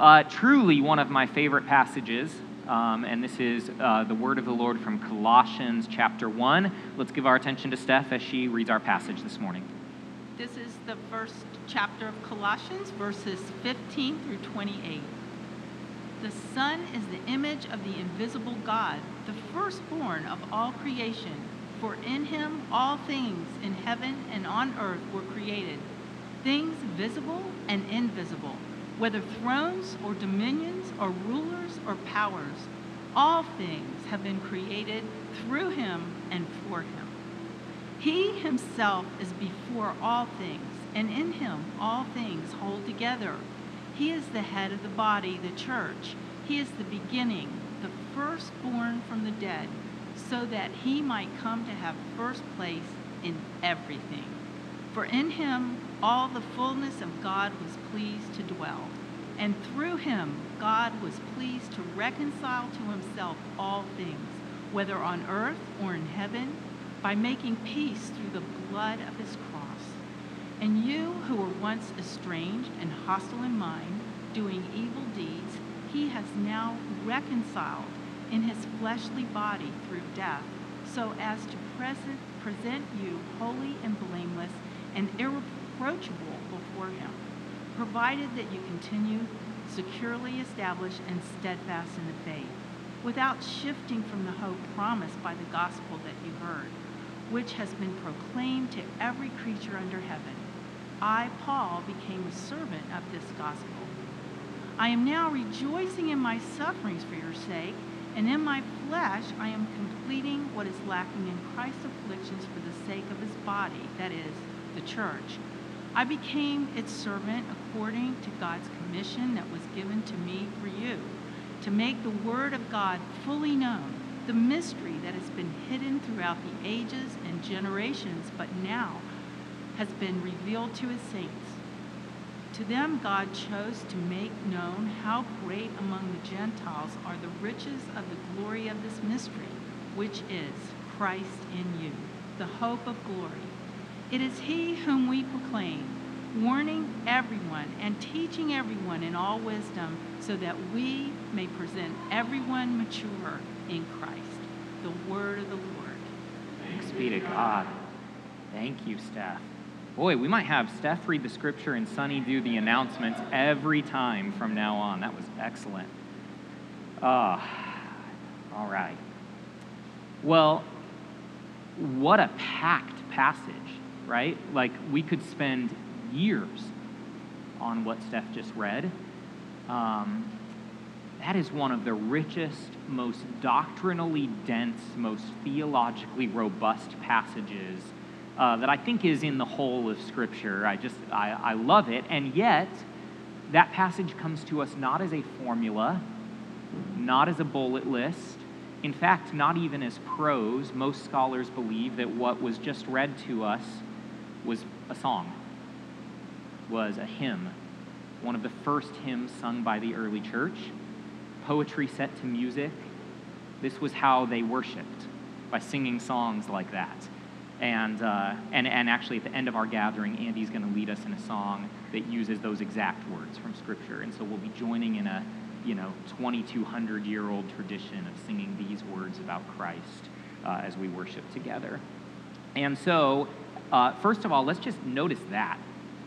uh, truly one of my favorite passages, um, and this is uh, the word of the Lord from Colossians chapter 1. Let's give our attention to Steph as she reads our passage this morning. This is the first chapter of Colossians, verses 15 through 28. The Son is the image of the invisible God, the firstborn of all creation. For in him all things in heaven and on earth were created, things visible and invisible whether thrones or dominions or rulers or powers, all things have been created through him and for him. He himself is before all things, and in him all things hold together. He is the head of the body, the church. He is the beginning, the firstborn from the dead, so that he might come to have first place in everything. For in him all the fullness of God was pleased to dwell. And through him, God was pleased to reconcile to himself all things, whether on earth or in heaven, by making peace through the blood of his cross. And you who were once estranged and hostile in mind, doing evil deeds, he has now reconciled in his fleshly body through death, so as to present, present you holy and blameless and irreproachable before him, provided that you continue securely established and steadfast in the faith, without shifting from the hope promised by the gospel that you heard, which has been proclaimed to every creature under heaven. I, Paul, became a servant of this gospel. I am now rejoicing in my sufferings for your sake, and in my flesh I am completing what is lacking in Christ's afflictions for the sake of his body, that is, the church. I became its servant according to God's commission that was given to me for you, to make the Word of God fully known, the mystery that has been hidden throughout the ages and generations, but now has been revealed to his saints. To them, God chose to make known how great among the Gentiles are the riches of the glory of this mystery, which is Christ in you, the hope of glory. It is he whom we proclaim, warning everyone and teaching everyone in all wisdom, so that we may present everyone mature in Christ. The word of the Lord. Thanks be to God. Thank you, Steph. Boy, we might have Steph read the scripture and Sunny do the announcements every time from now on. That was excellent. Ah, uh, all right. Well, what a packed passage right? Like we could spend years on what Steph just read. Um, that is one of the richest, most doctrinally dense, most theologically robust passages uh, that I think is in the whole of Scripture. I just, I, I love it. And yet, that passage comes to us not as a formula, not as a bullet list, in fact, not even as prose. Most scholars believe that what was just read to us was a song, was a hymn, one of the first hymns sung by the early church, poetry set to music. This was how they worshiped, by singing songs like that. And, uh, and, and actually, at the end of our gathering, Andy's going to lead us in a song that uses those exact words from Scripture. And so we'll be joining in a you know 2,200 year old tradition of singing these words about Christ uh, as we worship together. And so uh, first of all, let's just notice that,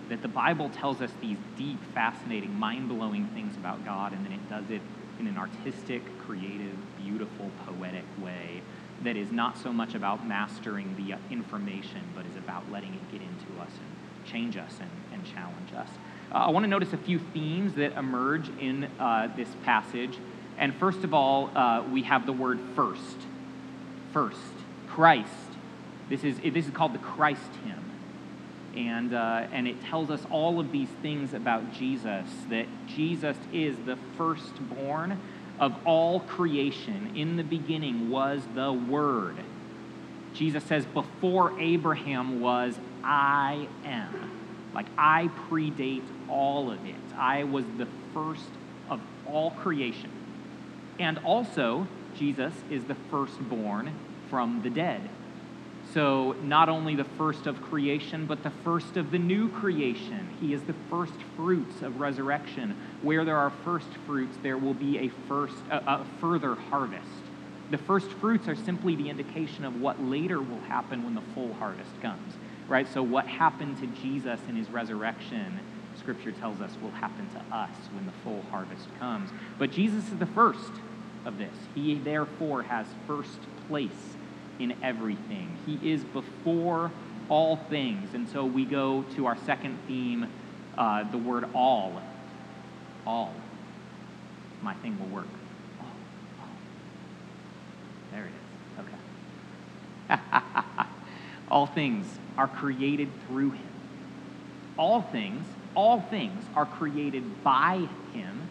that the Bible tells us these deep, fascinating, mind blowing things about God, and then it does it in an artistic, creative, beautiful, poetic way that is not so much about mastering the uh, information, but is about letting it get into us and change us and, and challenge us. Uh, I want to notice a few themes that emerge in uh, this passage. And first of all, uh, we have the word first. First, Christ this is, this is called the Christ hymn. And, uh, and it tells us all of these things about Jesus that Jesus is the firstborn of all creation. In the beginning was the Word. Jesus says, Before Abraham was, I am. Like, I predate all of it. I was the first of all creation. And also, Jesus is the firstborn from the dead. So, not only the first of creation, but the first of the new creation. He is the first fruits of resurrection. Where there are first fruits, there will be a, first, a, a further harvest. The first fruits are simply the indication of what later will happen when the full harvest comes, right? So, what happened to Jesus in his resurrection, Scripture tells us, will happen to us when the full harvest comes. But Jesus is the first of this. He therefore has first place in everything. He is before all things. And so we go to our second theme, uh, the word all. All. My thing will work. All, all. There it is. Okay. all things are created through him. All things, all things are created by him.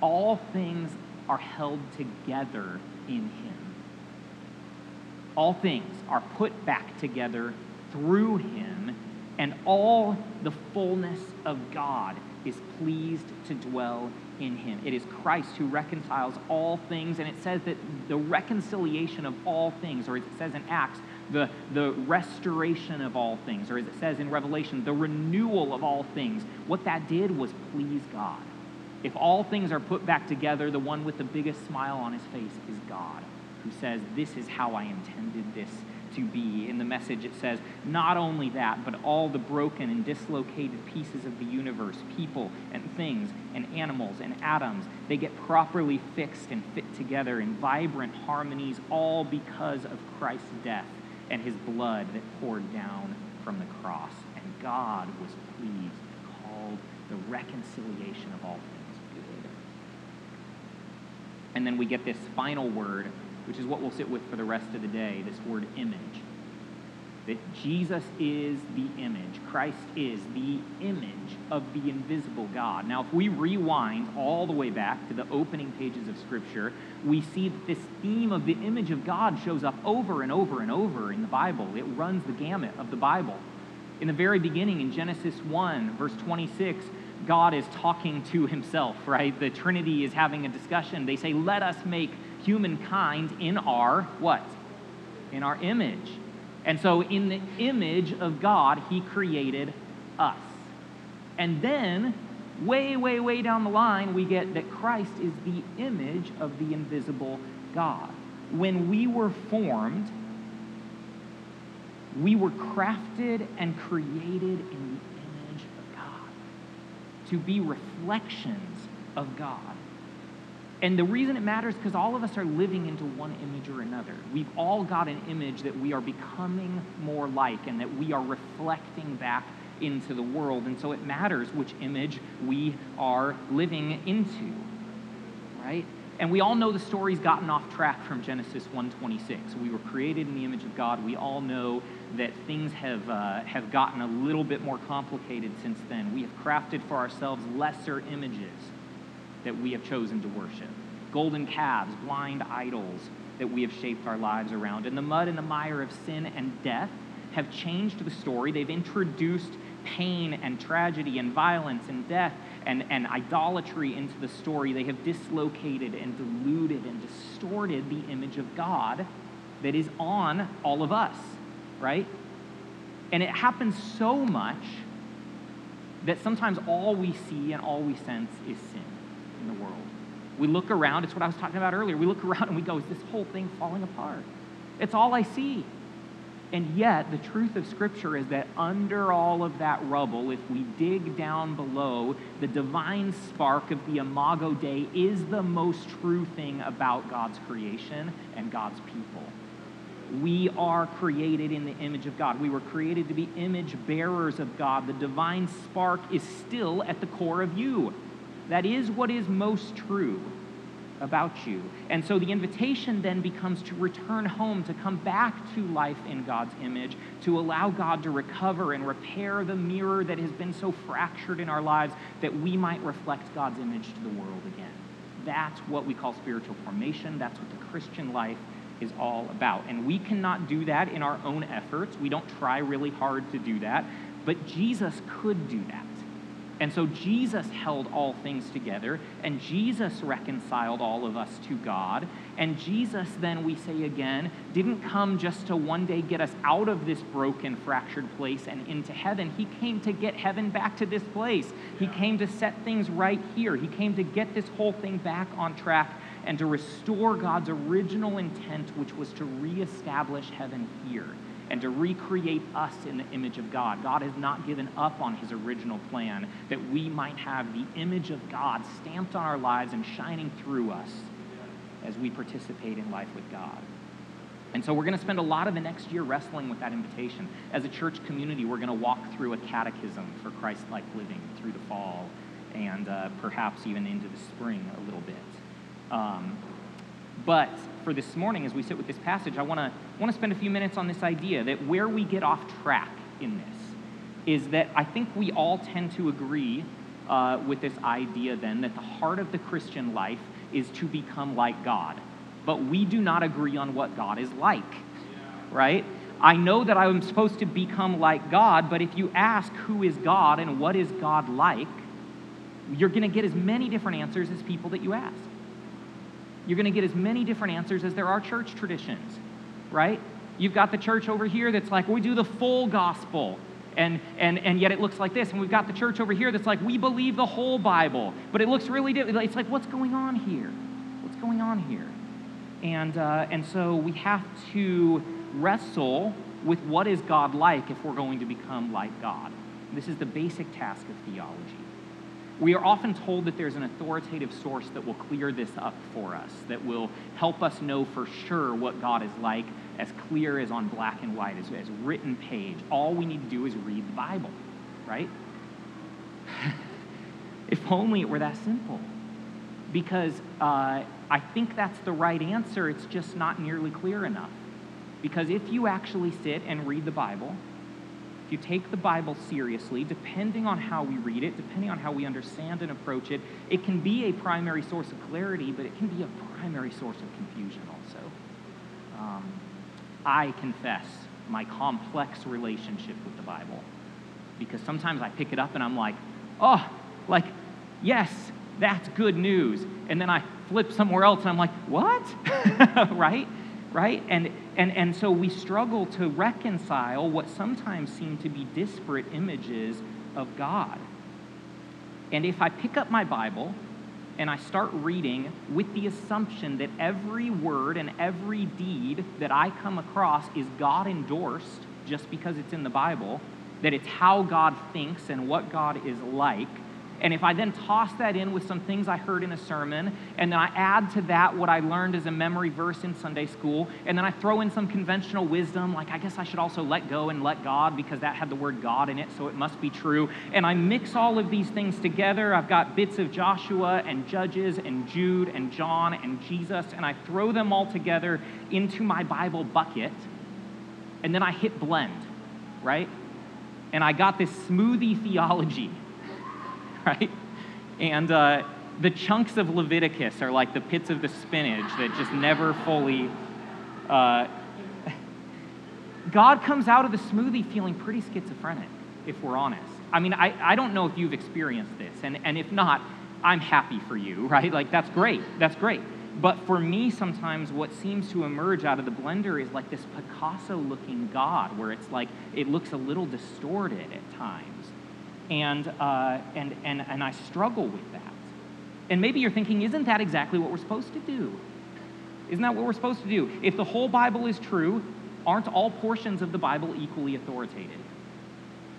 All things are held together in him all things are put back together through him, and all the fullness of God is pleased to dwell in him. It is Christ who reconciles all things, and it says that the reconciliation of all things, or as it says in Acts, the, the restoration of all things, or as it says in Revelation, the renewal of all things, what that did was please God. If all things are put back together, the one with the biggest smile on his face is God who says, This is how I intended this to be. In the message, it says, Not only that, but all the broken and dislocated pieces of the universe, people and things and animals and atoms, they get properly fixed and fit together in vibrant harmonies, all because of Christ's death and his blood that poured down from the cross. And God was pleased and called the reconciliation of all things. And then we get this final word which is what we'll sit with for the rest of the day this word image. That Jesus is the image, Christ is the image of the invisible God. Now, if we rewind all the way back to the opening pages of Scripture, we see that this theme of the image of God shows up over and over and over in the Bible. It runs the gamut of the Bible. In the very beginning, in Genesis 1, verse 26, God is talking to himself, right? The Trinity is having a discussion. They say, Let us make humankind in our what? In our image. And so, in the image of God, He created us. And then, way, way, way down the line, we get that Christ is the image of the invisible God. When we were formed, we were crafted and created in the image of God to be reflections of God. And the reason it matters because all of us are living into one image or another. We've all got an image that we are becoming more like and that we are reflecting back into the world. And so it matters which image we are living into, right? And we all know the story's gotten off track from Genesis 1:26. We were created in the image of God. We all know that things have, uh, have gotten a little bit more complicated since then. We have crafted for ourselves lesser images that we have chosen to worship golden calves, blind idols that we have shaped our lives around. And the mud and the mire of sin and death have changed the story. They've introduced pain and tragedy and violence and death and, and idolatry into the story. They have dislocated and diluted and distorted the image of God that is on all of us, right? And it happens so much that sometimes all we see and all we sense is sin in the world. We look around, it's what I was talking about earlier. We look around and we go, is this whole thing falling apart? It's all I see. And yet, the truth of Scripture is that under all of that rubble, if we dig down below, the divine spark of the Imago Dei is the most true thing about God's creation and God's people. We are created in the image of God. We were created to be image bearers of God. The divine spark is still at the core of you. That is what is most true. about you. And so the invitation then becomes to return home, to come back to life in God's image, to allow God to recover and repair the mirror that has been so fractured in our lives that we might reflect God's image to the world again. That's what we call spiritual formation. That's what the Christian life is all about. And we cannot do that in our own efforts. We don't try really hard to do that. But Jesus could do that. And so Jesus held all things together, and Jesus reconciled all of us to God. And Jesus, then we say again, didn't come just to one day get us out of this broken, fractured place and into heaven. He came to get heaven back to this place. He came to set things right here. He came to get this whole thing back on track and to restore God's original intent, which was to reestablish heaven here and to recreate us in the image of God. God has not given up on his original plan that we might have the image of God stamped on our lives and shining through us as we participate in life with God. And so we're going to spend a lot of the next year wrestling with that invitation. As a church community, we're going to walk through a catechism for Christ like living through the fall and uh, perhaps even into the spring a little bit. Um, but for this morning, as we sit with this passage, I want to want to spend a few minutes on this idea that where we get off track in this is that I think we all tend to agree uh, with this idea then that the heart of the Christian life is to become like God. But we do not agree on what God is like, right? I know that I'm supposed to become like God, but if you ask who is God and what is God like, you're going to get as many different answers as people that you ask. You're going to get as many different answers as there are church traditions, right? You've got the church over here that's like, we do the full gospel. And, and, and yet it looks like this. And we've got the church over here that's like, we believe the whole Bible. But it looks really different. It's like, what's going on here? What's going on here? And, uh, and so we have to wrestle with what is God like if we're going to become like God. This is the basic task of theology. We are often told that there's an authoritative source that will clear this up for us, that will help us know for sure what God is like, as clear as on black and white, as, as written page. All we need to do is read the Bible, right? if only it were that simple. Because uh, I think that's the right answer, it's just not nearly clear enough. Because if you actually sit and read the Bible, if you take the Bible seriously, depending on how we read it, depending on how we understand and approach it, it can be a primary source of clarity, but it can be a primary source of confusion also. Um, I confess my complex relationship with the Bible because sometimes I pick it up and I'm like, oh, like, yes, that's good news. And then I flip somewhere else and I'm like, what? right? Right? And, and, and so we struggle to reconcile what sometimes seem to be disparate images of God. And if I pick up my Bible and I start reading with the assumption that every word and every deed that I come across is God endorsed just because it's in the Bible, that it's how God thinks and what God is like, and if I then toss that in with some things I heard in a sermon, and then I add to that what I learned as a memory verse in Sunday school, and then I throw in some conventional wisdom, like I guess I should also let go and let God because that had the word God in it, so it must be true. And I mix all of these things together. I've got bits of Joshua and Judges and Jude and John and Jesus, and I throw them all together into my Bible bucket, and then I hit blend, right? And I got this smoothie theology right? And uh, the chunks of Leviticus are like the pits of the spinach that just never fully. Uh, God comes out of the smoothie feeling pretty schizophrenic, if we're honest. I mean, I, I don't know if you've experienced this, and, and if not, I'm happy for you, right? Like, that's great. That's great. But for me, sometimes what seems to emerge out of the blender is like this Picasso looking God, where it's like it looks a little distorted at times and, uh, and, and, and I struggle with that. And maybe you're thinking, isn't that exactly what we're supposed to do? Isn't that what we're supposed to do? If the whole Bible is true, aren't all portions of the Bible equally authoritative?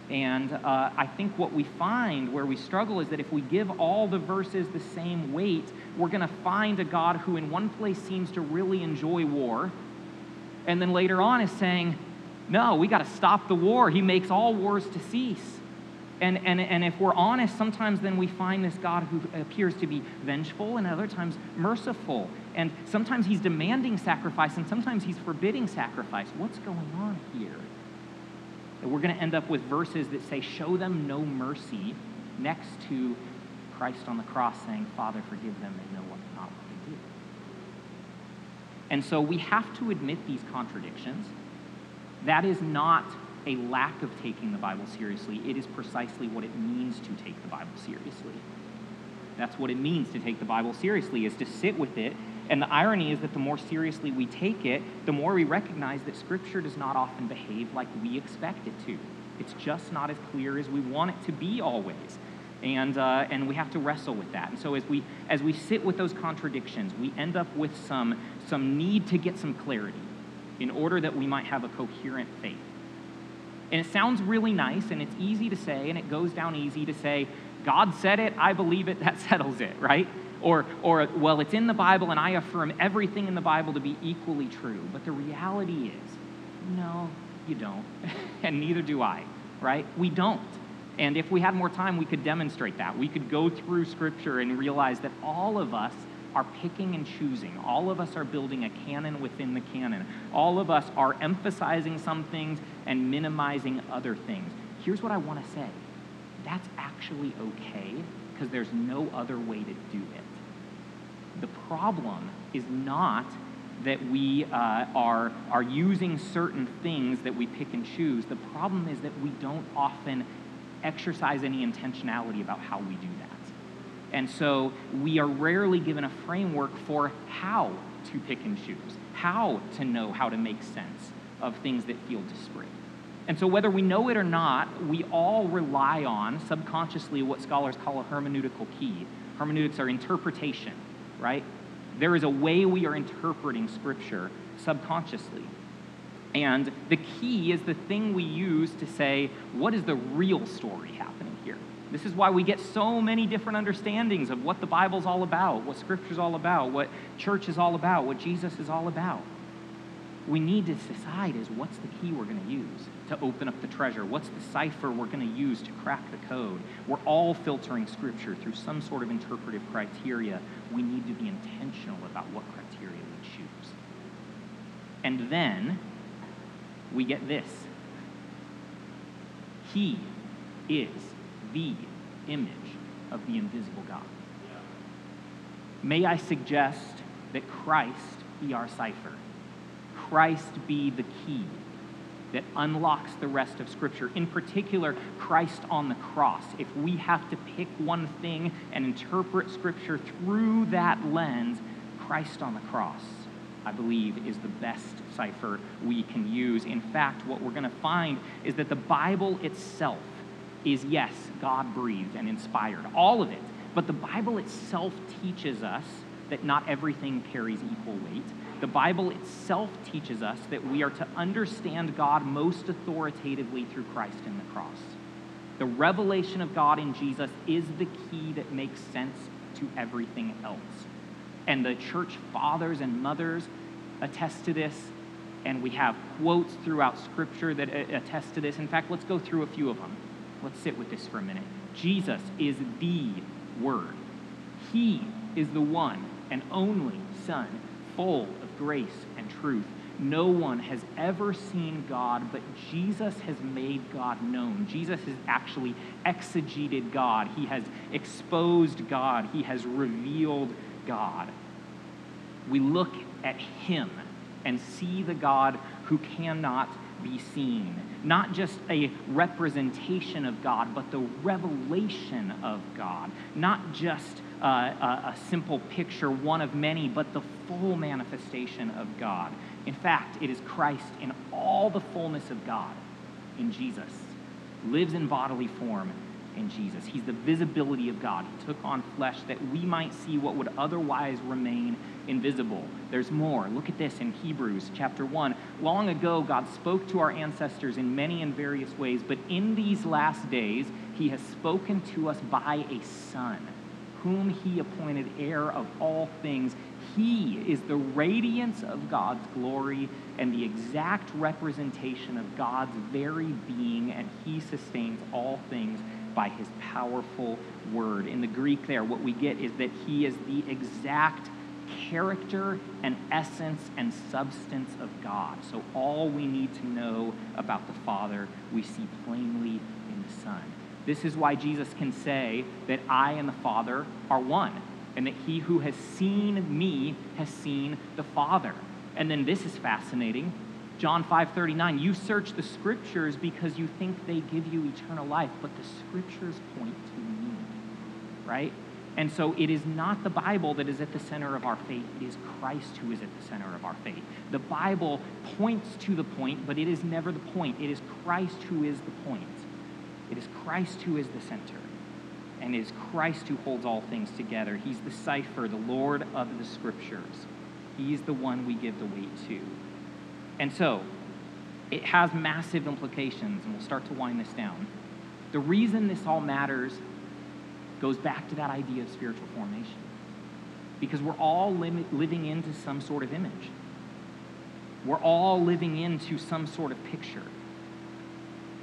And uh, I think what we find where we struggle is that if we give all the verses the same weight, we're going to find a God who, in one place, seems to really enjoy war, and then later on is saying, No, we got to stop the war. He makes all wars to cease. And, and, and if we're honest, sometimes then we find this God who appears to be vengeful and other times merciful. And sometimes he's demanding sacrifice and sometimes he's forbidding sacrifice. What's going on here? And we're going to end up with verses that say, Show them no mercy, next to Christ on the cross saying, Father, forgive them, they know what, not what they do. And so we have to admit these contradictions. That is not a lack of taking the Bible seriously. It is precisely what it means to take the Bible seriously. That's what it means to take the Bible seriously, is to sit with it. And the irony is that the more seriously we take it, the more we recognize that Scripture does not often behave like we expect it to. It's just not as clear as we want it to be always. And, uh, and we have to wrestle with that. And so as we, as we sit with those contradictions, we end up with some, some need to get some clarity in order that we might have a coherent faith. And it sounds really nice and it's easy to say and it goes down easy to say, God said it, I believe it, that settles it, right? Or, or, well, it's in the Bible and I affirm everything in the Bible to be equally true. But the reality is, no, you don't. and neither do I, right? We don't. And if we had more time, we could demonstrate that. We could go through Scripture and realize that all of us are picking and choosing. All of us are building a canon within the canon. All of us are emphasizing some things and minimizing other things. Here's what I want to say that's actually okay because there's no other way to do it. The problem is not that we uh, are, are using certain things that we pick and choose. The problem is that we don't often exercise any intentionality about how we do that. And so we are rarely given a framework for how to pick and choose, how to know how to make sense of things that feel disparate. And so, whether we know it or not, we all rely on subconsciously what scholars call a hermeneutical key. Hermeneutics are interpretation, right? There is a way we are interpreting Scripture subconsciously. And the key is the thing we use to say, what is the real story happening here? This is why we get so many different understandings of what the Bible's all about, what Scripture's all about, what church is all about, what Jesus is all about. We need to decide is what's the key we're going to use to open up the treasure? What's the cipher we're going to use to crack the code? We're all filtering Scripture through some sort of interpretive criteria. We need to be intentional about what criteria we choose. And then we get this He is the image of the invisible God. May I suggest that Christ be our cipher, Christ be the key that unlocks the rest of Scripture. In particular, Christ on the cross. If we have to pick one thing and interpret Scripture through that lens, Christ on the cross, I believe, is the best cipher we can use. In fact, what we're going to find is that the Bible itself is, yes, God breathed and inspired, all of it. But the Bible itself teaches us that not everything carries equal weight. The Bible itself teaches us that we are to understand God most authoritatively through Christ in the cross. The revelation of God in Jesus is the key that makes sense to everything else. And the church fathers and mothers attest to this, and we have quotes throughout Scripture that attest to this. In fact, let's go through a few of them. Let's sit with this for a minute. Jesus is the Word, He is the one and only Son, full of grace and truth. No one has ever seen God, but Jesus has made God known. Jesus has actually exegeted God. He has exposed God. He has revealed God. We look at Him and see the God who cannot be seen. Not just a representation of God, but the revelation of God. Not just uh, a, a simple picture, one of many, but the full manifestation of God. In fact, it is Christ in all the fullness of God in Jesus, lives in bodily form in Jesus. He's the visibility of God. He took on flesh that we might see what would otherwise remain invisible. There's more. Look at this in Hebrews chapter 1. Long ago, God spoke to our ancestors in many and various ways, but in these last days, He has spoken to us by a Son, whom He appointed heir of all things. He is the radiance of God's glory and the exact representation of God's very being, and He sustains all things by his powerful word. In the Greek, there, what we get is that he is the exact character and essence and substance of God. So all we need to know about the Father, we see plainly in the Son. This is why Jesus can say that I and the Father are one, and that he who has seen me has seen the Father. And then this is fascinating. John 5:39, you search the scriptures because you think they give you eternal life, but the scriptures point to me. Right? And so it is not the Bible that is at the center of our faith, it is Christ who is at the center of our faith. The Bible points to the point, but it is never the point. It is Christ who is the point. It is Christ who is the center. And it is Christ who holds all things together. He's the cipher, the Lord of the scriptures. He's the one we give the weight to. And so, it has massive implications, and we'll start to wind this down. The reason this all matters goes back to that idea of spiritual formation. Because we're all li- living into some sort of image. We're all living into some sort of picture.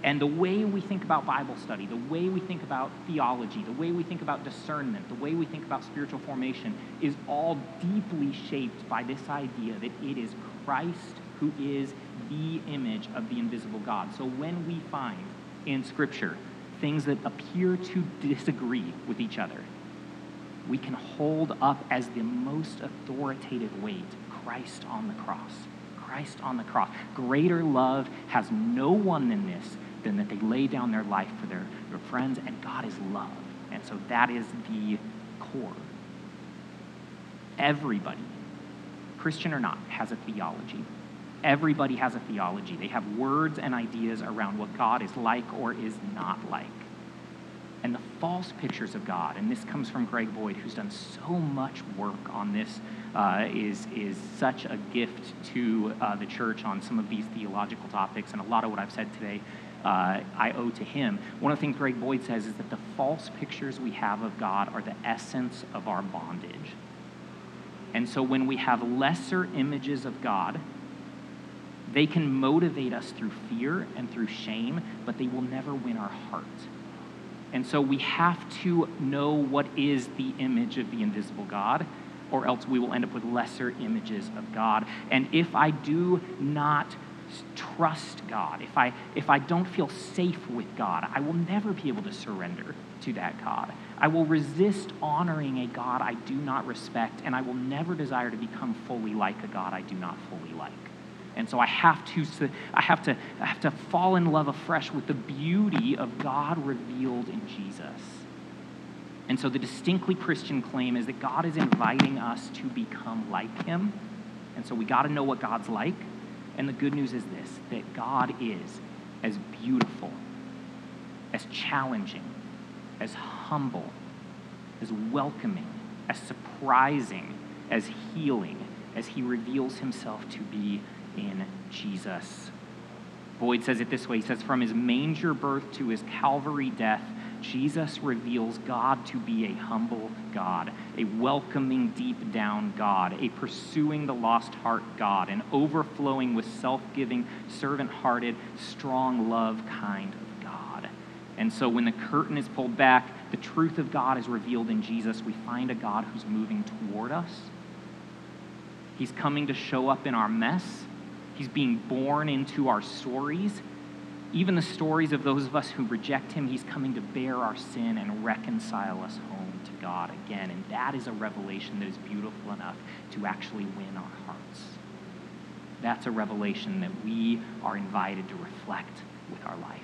And the way we think about Bible study, the way we think about theology, the way we think about discernment, the way we think about spiritual formation is all deeply shaped by this idea that it is Christ who is the image of the invisible God. So when we find in Scripture things that appear to disagree with each other, we can hold up as the most authoritative weight Christ on the cross. Christ on the cross. Greater love has no one than this, than that they lay down their life for their, their friends, and God is love. And so that is the core. Everybody, Christian or not, has a theology. Everybody has a theology. They have words and ideas around what God is like or is not like. And the false pictures of God, and this comes from Greg Boyd, who's done so much work on this, uh, is, is such a gift to uh, the church on some of these theological topics. And a lot of what I've said today uh, I owe to him. One of the things Greg Boyd says is that the false pictures we have of God are the essence of our bondage. And so when we have lesser images of God, they can motivate us through fear and through shame, but they will never win our heart. And so we have to know what is the image of the invisible God, or else we will end up with lesser images of God. And if I do not trust God, if I, if I don't feel safe with God, I will never be able to surrender to that God. I will resist honoring a God I do not respect, and I will never desire to become fully like a God I do not fully like. And so I have to, I have to, I have to fall in love afresh with the beauty of God revealed in Jesus. And so the distinctly Christian claim is that God is inviting us to become like him. And so we got to know what God's like. And the good news is this that God is as beautiful, as challenging, as humble, as welcoming, as surprising, as healing, as he reveals himself to be in Jesus. Boyd says it this way He says, From his manger birth to his Calvary death, Jesus reveals God to be a humble God, a welcoming, deep down God, a pursuing the lost heart God, an overflowing with self giving, servant hearted, strong love kind of God. And so when the curtain is pulled back, the truth of God is revealed in Jesus. We find a God who's moving toward us. He's coming to show up in our mess. He's being born into our stories. Even the stories of those of us who reject him, he's coming to bear our sin and reconcile us home to God again. And that is a revelation that is beautiful enough to actually win our hearts. That's a revelation that we are invited to reflect with our life.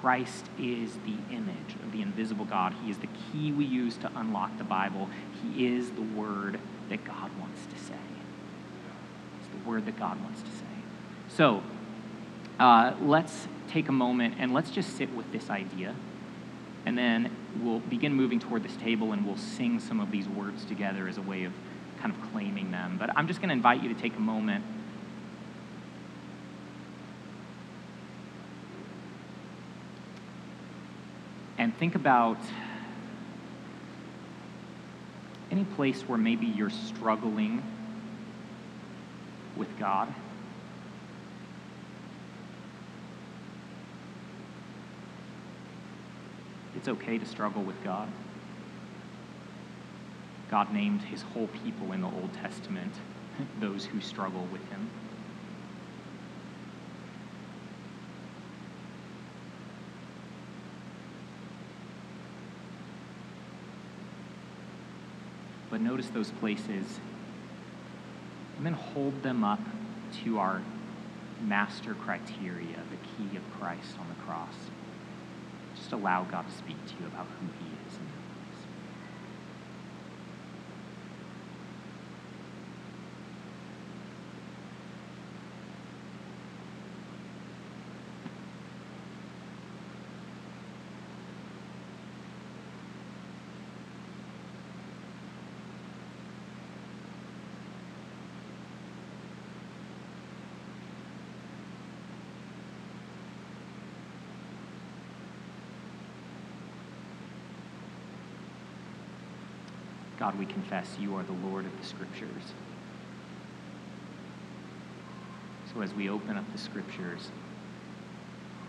Christ is the image of the invisible God. He is the key we use to unlock the Bible. He is the word that God wants to say It's the word that God wants to say. So uh, let's take a moment and let's just sit with this idea. And then we'll begin moving toward this table and we'll sing some of these words together as a way of kind of claiming them. But I'm just going to invite you to take a moment. And think about any place where maybe you're struggling with God. It's okay to struggle with God. God named his whole people in the Old Testament those who struggle with him. But notice those places and then hold them up to our master criteria, the key of Christ on the cross. Just allow God to speak to you about who he is in your lives. God, we confess you are the Lord of the Scriptures. So as we open up the Scriptures,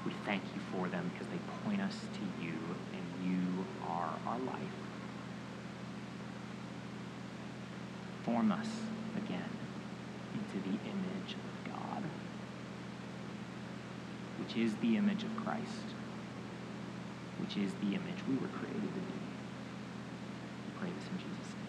we thank you for them because they point us to you, and you are our life. Form us again into the image of God, which is the image of Christ, which is the image we were created praise in Jesus' name.